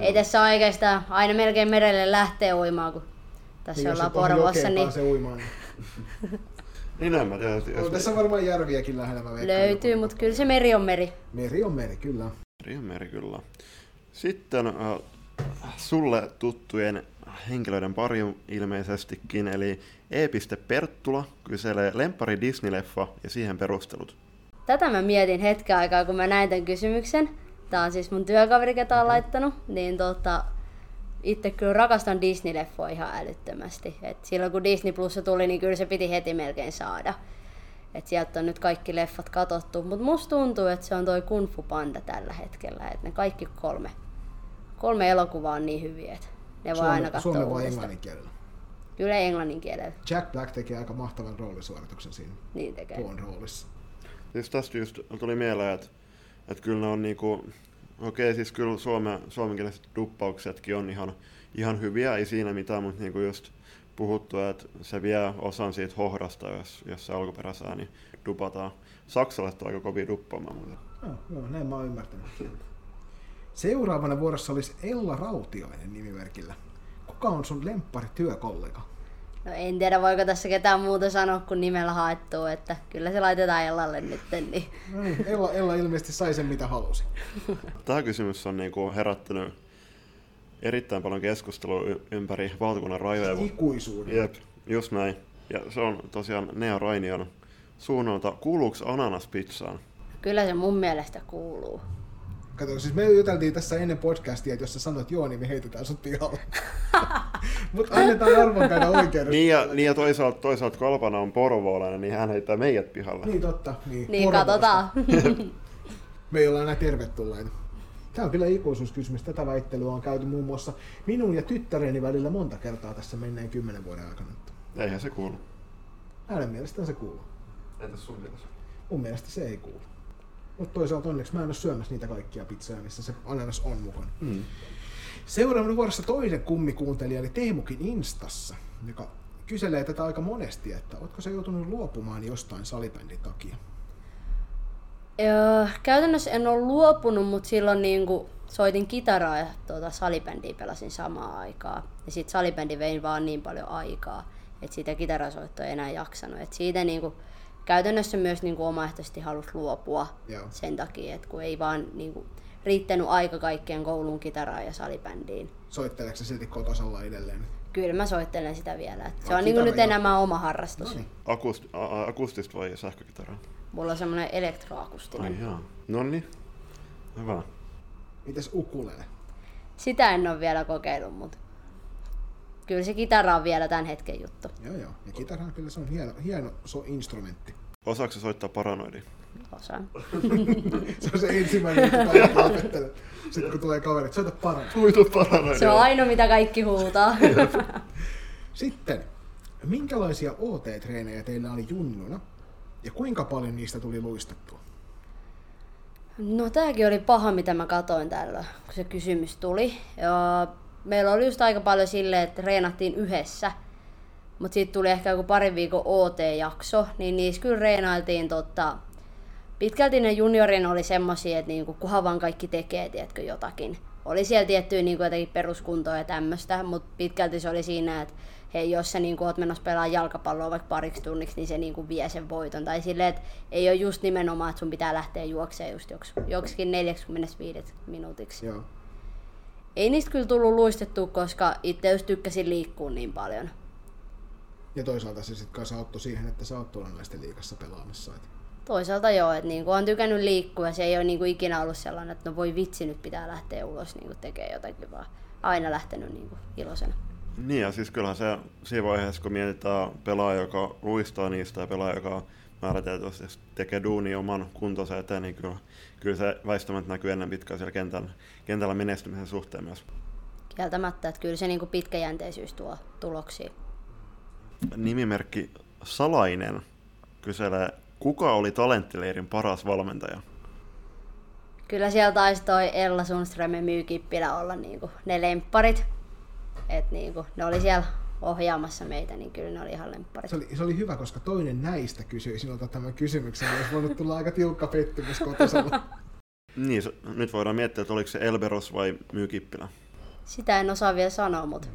Ei tässä oikeastaan aina melkein merelle lähtee uimaan, kun tässä jos ollaan Porvoossa, niin pääse uimaan. Niin. Niin en mä. On Jos tässä varmaan järviäkin lähellä, mä veikkaan. löytyy, mutta kyllä se meri on meri. Meri on meri, kyllä. Riemeri kyllä. Sitten äh, sulle tuttujen henkilöiden pari ilmeisestikin, eli E. Perttula kyselee lempari Disney-leffa ja siihen perustelut. Tätä mä mietin hetken aikaa, kun mä näin tämän kysymyksen. Tää on siis mun työkaveri, ketä on laittanut. Niin tota, itse kyllä rakastan Disney-leffoja ihan älyttömästi. Et silloin kun Disney Plus tuli, niin kyllä se piti heti melkein saada. Et sieltä on nyt kaikki leffat katottu. Mutta musta tuntuu, että se on toi Kung Fu Panda tällä hetkellä. Et ne kaikki kolme, kolme elokuvaa on niin hyviä, että ne voi aina Suomen, katsoa Suomen vai englannin kielellä? Kyllä englannin kielellä. Jack Black tekee aika mahtavan roolisuorituksen siinä Niin tekee. tuon roolissa. Siis tästä just tuli mieleen, että, että kyllä ne on niinku, okei siis kyllä suome, suomenkieliset duppauksetkin on ihan, ihan hyviä, ei siinä mitään, mutta niinku just puhuttu, että se vie osan siitä hohdasta, jos, jos se alkuperäisääni dupataan. Saksalaiset on aika kovia duppaamaan, mutta Joo, joo, näin mä oon ymmärtänyt. Seuraavana vuorossa olisi Ella Rautiainen nimimerkillä. Kuka on sun lemppari työkollega? No en tiedä, voiko tässä ketään muuta sanoa kuin nimellä haettua, että kyllä se laitetaan Ellalle nyt. Niin. No niin, Ella, Ella ilmeisesti sai sen mitä halusi. Tämä kysymys on niinku herättänyt erittäin paljon keskustelua y- ympäri valtakunnan rajoja. Ikuisuuden. Jep, just näin. Ja se on tosiaan Nea Rainion suunnalta. Kuuluuko ananas pizzaan? Kyllä se mun mielestä kuuluu. Kato, siis me juteltiin tässä ennen podcastia, että jos sä sanot joo, niin me heitetään sut pihalle. Mutta annetaan arvon käydä oikeudessa. Niin ja, niin ja toisaalta, toisaalta kun Alpana on porvoolainen, niin hän heittää meidät pihalle. Niin totta. Niin, Niin katsotaan. Me ei olla enää tervetulleita. Tämä on kyllä ikuisuuskysymys. Tätä väittelyä on käyty muun muassa minun ja tyttäreni välillä monta kertaa tässä menneen kymmenen vuoden aikana. Eihän se kuulu. Hänen mielestään se kuuluu. Entäs sun mielestä? Mun mielestä se ei kuulu. Mutta toisaalta onneksi mä en ole syömässä niitä kaikkia pizzoja, missä se ananas on mukana. Mm. Seuraavana vuorossa toinen kummikuuntelija eli Teemukin Instassa, joka kyselee tätä aika monesti, että ootko se joutunut luopumaan jostain salibändin takia? Öö, käytännössä en ole luopunut, mutta silloin niin kuin soitin kitaraa ja tuota, salibändiä pelasin samaan aikaan. Ja sitten salibändi vein vaan niin paljon aikaa, että siitä kitarasoittoa ei enää jaksanut. Et siitä niin kuin, käytännössä myös niin kuin omaehtoisesti halusi luopua Joo. sen takia, että kun ei vaan niin kuin, riittänyt aika kaikkeen koulun kitaraan ja salibändiin. Soitteleeko se silti kotosalla edelleen? Kyllä mä soittelen sitä vielä. Et se No, on niin kuin nyt enemmän oma harrastus. No niin. Akust, a, a- akustista vai sähkökitaraa? Mulla on semmoinen elektroakustinen. Ai jaa. Nonni. Hyvä. Mites ukulele? Sitä en ole vielä kokeillut, mutta kyllä se kitara on vielä tämän hetken juttu. Joo joo. Ja kitara kyllä se on hieno, hieno so instrumentti. Osaako se soittaa paranoidia? Osaan. Se on se ensimmäinen, mitä opettelee. Sitten kun tulee kaverit, soita paran. Huitu paranoidia. Se on ainoa, mitä kaikki huutaa. Sitten, minkälaisia OT-treenejä teillä oli junnuna? Ja kuinka paljon niistä tuli luistettua? No tääkin oli paha, mitä mä katoin tällä, kun se kysymys tuli. Ja meillä oli just aika paljon silleen, että reenattiin yhdessä. Mutta sitten tuli ehkä joku parin viikon OT-jakso, niin niissä kyllä reenailtiin totta. Pitkälti ne juniorin oli semmosia, että niinku, kunhan vaan kaikki tekee, tiedätkö, jotakin. Oli siellä tiettyä niinku jotenkin peruskuntoa ja tämmöistä, mutta pitkälti se oli siinä, että hei, jos sä niinku oot menossa pelaa jalkapalloa vaikka pariksi tunniksi, niin se niinku vie sen voiton. Tai silleen, että ei ole just nimenomaan, että sun pitää lähteä juokseen just joks, joksikin 45 minuutiksi. Joo. Ei niistä kyllä tullut luistettua, koska itse just tykkäsin liikkua niin paljon. Ja toisaalta se sitten kanssa auttoi siihen, että sä oot tuolla naisten liigassa pelaamassa. Et Toisaalta joo, että niinku on tykännyt liikkua ja se ei ole niinku ikinä ollut sellainen, että no voi vitsi, nyt pitää lähteä ulos niinku tekee jotakin, vaan aina lähtenyt niinku iloisena. Niin ja siis kyllähän se siinä vaiheessa, kun mietitään pelaaja, joka luistaa niistä ja pelaaja, joka määriteltävästi tekee duunia oman kuntonsa eteen, niin kyllä, kyllä se väistämättä näkyy ennen pitkään siellä kentällä, kentällä menestymisen suhteen myös. Kieltämättä, että kyllä se niinku pitkäjänteisyys tuo tuloksia. Nimimerkki Salainen kyselee, kuka oli talenttileirin paras valmentaja? Kyllä siellä taisi toi Ella Sundström ja Myykippilä olla niinku ne lempparit. Et niinku, ne oli siellä ohjaamassa meitä, niin kyllä ne oli ihan lempparit. se, oli, se oli hyvä, koska toinen näistä kysyi sinulta tämän kysymyksen. niin Olisi voinut tulla aika tiukka pettymys kotosalla. Niin, se- nyt voidaan miettiä, että oliko se Elberos vai Myykippilä. Sitä en osaa vielä sanoa, mutta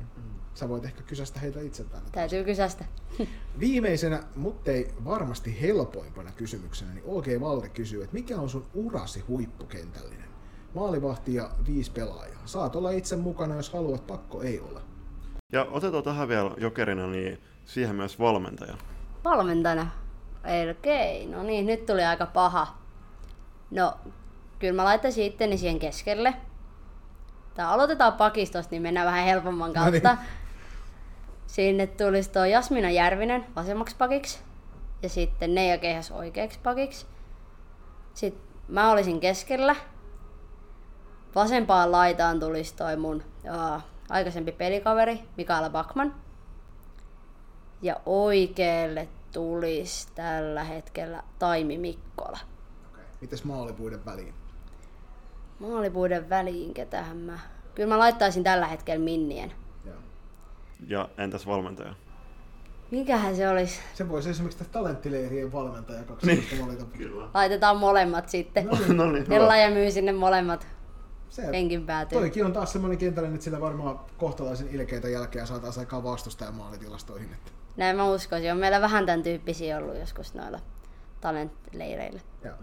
Sä voit ehkä kysästä heitä itseltään. täytyy kysästä. Viimeisenä, mutta ei varmasti helpoimpana kysymyksenä, niin OG Valde kysyy, että mikä on sun urasi huippukentällinen? Maalivahti ja viisi pelaajaa. Saat olla itse mukana, jos haluat, pakko ei ole. Ja otetaan tähän vielä jokerina, niin siihen myös valmentaja. Valmentajana. Okei, no niin, nyt tuli aika paha. No, kyllä mä laittaisin itteni siihen keskelle. Tai aloitetaan pakistosta, niin mennään vähän helpomman No niin. kautta. Sinne tulisi tuo Jasmina Järvinen vasemmaksi pakiksi. Ja sitten Neija Keihäs oikeaksi pakiksi. Sitten mä olisin keskellä. Vasempaan laitaan tulisi toi mun uh, aikaisempi pelikaveri Mikaela Bakman. Ja oikealle tulisi tällä hetkellä Taimi Mikkola. Okay. Mites maalipuiden väliin? Maalipuiden väliin, ketähän mä... Kyllä mä laittaisin tällä hetkellä Minnien. Joo. Ja entäs valmentaja? Mikähän se olisi? Se voisi esimerkiksi tehdä talenttileirien valmentaja kaksi niin. valita. Kyllä. Laitetaan molemmat sitten. no niin, hyvä. Ella ja myy sinne molemmat Se, penkin päätyy. toikin on taas semmoinen kentällinen, että sillä varmaan kohtalaisen ilkeitä jälkeä saataisiin aikaan vastustajan maalitilastoihin. Että. Näin mä uskoisin. On meillä vähän tämän tyyppisiä ollut joskus noilla talentleireillä. Joo.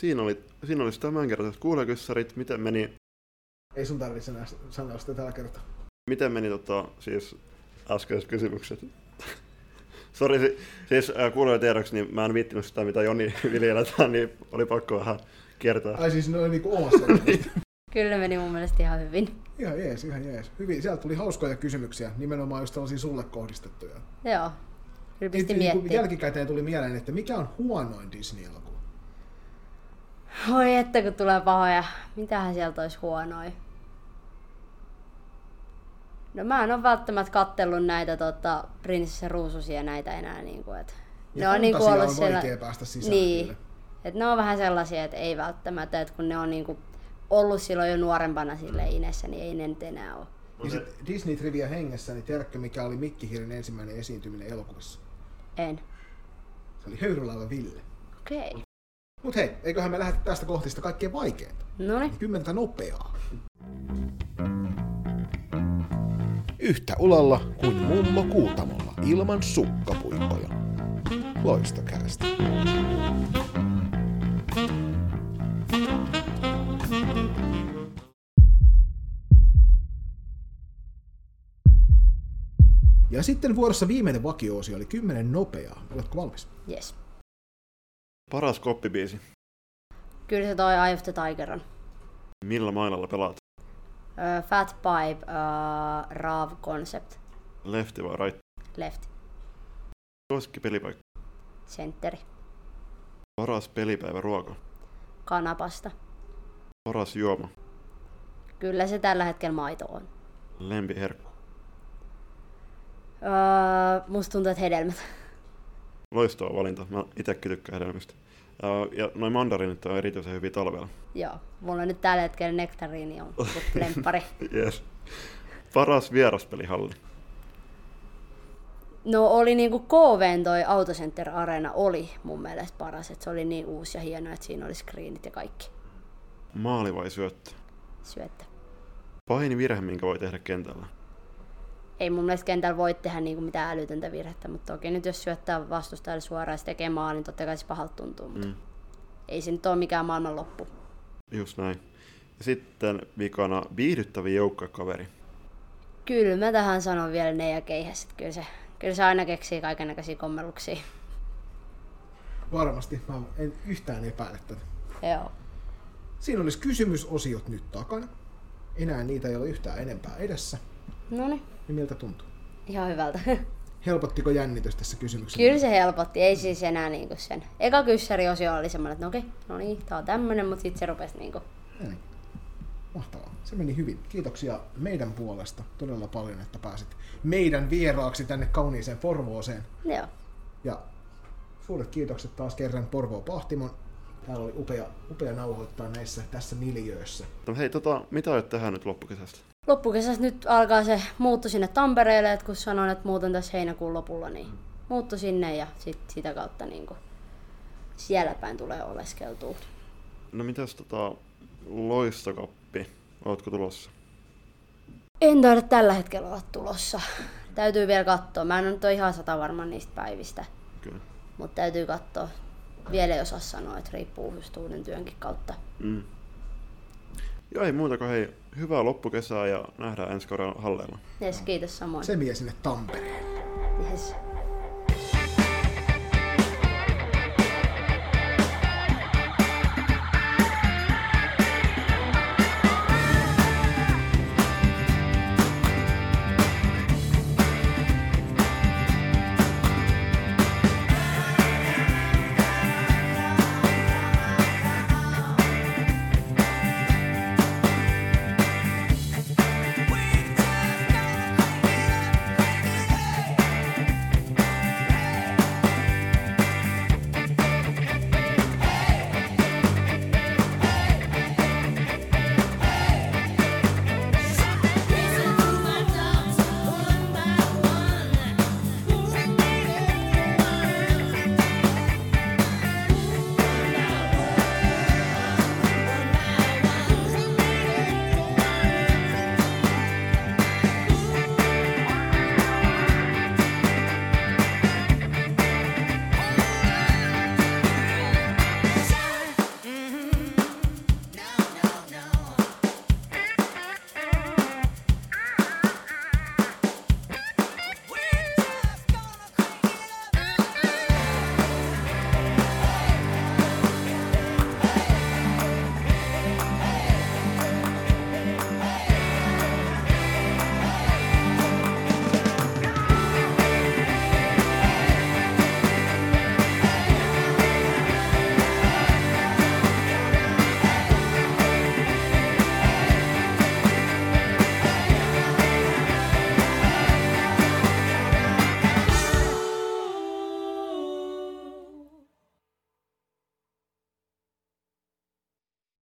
Siinä oli, siinä oli tämänkertaiset kuulekyssärit. Miten meni, Ei sun tarvitse enää sanoa sitä tällä kertaa. miten meni tota, siis äskeiset kysymykset? Sori, si- siis äh, kuulijoiden tiedoksi, niin mä en viittinyt sitä, mitä Joni viljeletään, niin oli pakko vähän kiertää. Ai siis ne oli niinku omassa. Kyllä meni mun mielestä ihan hyvin. Ihan jees, ihan jees. Hyvin. Sieltä tuli hauskoja kysymyksiä, nimenomaan just tällaisia sulle kohdistettuja. Joo. Kyllä pisti Niin, niin, miettimään. jälkikäteen tuli mieleen, että mikä on huonoin Disney-elokuva? Oi että kun tulee pahoja. Mitähän sieltä olisi huonoja? No mä en ole välttämättä kattellut näitä tota, prinsessa ruususia näitä enää. Niin kuin, et, Ja ne on niinku fantasia ollut on siellä... vaikea päästä sisään Niin. kyllä. Et ne on vähän sellaisia, että ei välttämättä, että kun ne on niinku ollut silloin jo nuorempana sille inessä, niin ei ne nyt enää ole. Ja sit Disney Trivia hengessä, niin tiedätkö mikä oli Mikki Hiiren ensimmäinen esiintyminen elokuvissa? En. Se oli Höyrylaiva Ville. Okei. Okay. Mut hei, eiköhän me lähdetä tästä kohti sitä kaikkein vaikeinta. No niin. Kymmentä nopeaa. Yhtä ulalla kuin mummo kuutamolla ilman sukkapuikkoja. Loistokäästä. Ja sitten vuorossa viimeinen vakioosio oli 10 nopeaa. Oletko valmis? Yes. Paras koppibiisi. Kyllä se toi Eye of the Tiger on. Millä mailalla pelaat? Uh, Fat Pipe, uh, Rav Concept, Lefti vai right? Left, Suosikki pelipaikka. Centeri, Paras pelipäivä ruoka. Kanapasta. Paras juoma. Kyllä se tällä hetkellä maito on. Lempiherkku. Uh, musta tuntuu, että hedelmät. Loistava valinta. Mä itekin tykkään hedelmistä. Ja, ja noin mandarinit on erityisen hyviä talvella. Joo, mulla on nyt tällä hetkellä nektariini on lemppari. Yes. Paras vieraspelihalli. No oli niinku KVn toi Autocenter Arena oli mun mielestä paras, että se oli niin uusi ja hieno, että siinä oli screenit ja kaikki. Maali vai syöttö? Syöttä. Pahin virhe, minkä voi tehdä kentällä. Ei mun mielestä kentällä voi tehdä niinku mitään älytöntä virhettä, mutta toki nyt jos syöttää vastustajalle suoraan ja tekee maalin, niin totta kai se pahalta tuntuu, mutta Mm. ei se nyt ole mikään maailman loppu. Just näin. Ja sitten vikana viihdyttävin joukkuekaveri. Kyllä mä tähän sanon vielä ne ja keihäs, että kyllä se, kyllä se aina keksii kaikenlaisia kommelluksia. Varmasti. Mä en yhtään epäile tätä. Joo. Siinä olisi kysymysosiot nyt takana. Enää niitä ei ole yhtään enempää edessä. No niin, Niin miltä tuntuu? ihan hyvältä. Helpottiko jännitys tässä kysymyksessä? Kyllä se helpotti, ei siis enää niinku sen. Eka kyssäriosio oli semmoinen, että no okei, no niin, tää on tämmönen, mutta sitten se rupesi niinku, Näin. Mahtavaa. Se meni hyvin. Kiitoksia meidän puolesta todella paljon, että pääsit meidän vieraaksi tänne kauniiseen Porvooseen. joo. Ja suuret kiitokset taas kerran Porvoo Pahtimon. Täällä oli upea, upea nauhoittaa näissä tässä miljöössä. No hei, tota, mitä aiot tehdä nyt loppukesästä? Loppukesästä nyt alkaa se muutto sinne Tampereelle, että kun sanoin, että muutan tässä heinäkuun lopulla, niin muutto sinne ja sit sitä kautta niinku siellä päin tulee oleskeltua. No mitäs tota, loistokappi? Ootko tulossa? En taida tällä hetkellä olla tulossa. Täytyy vielä katsoa. Mä en nyt ole ihan sata varma niistä päivistä, Kyllä. mutta täytyy katsoa. Vielä ei osaa sanoa, että riippuu just uuden työnkin kautta. Mm. Ja ei muuta kuin hei, hyvää loppukesää ja nähdään ensi kaudella halleilla. Yes, kiitos samoin. Se mies sinne Tampereen. Yes.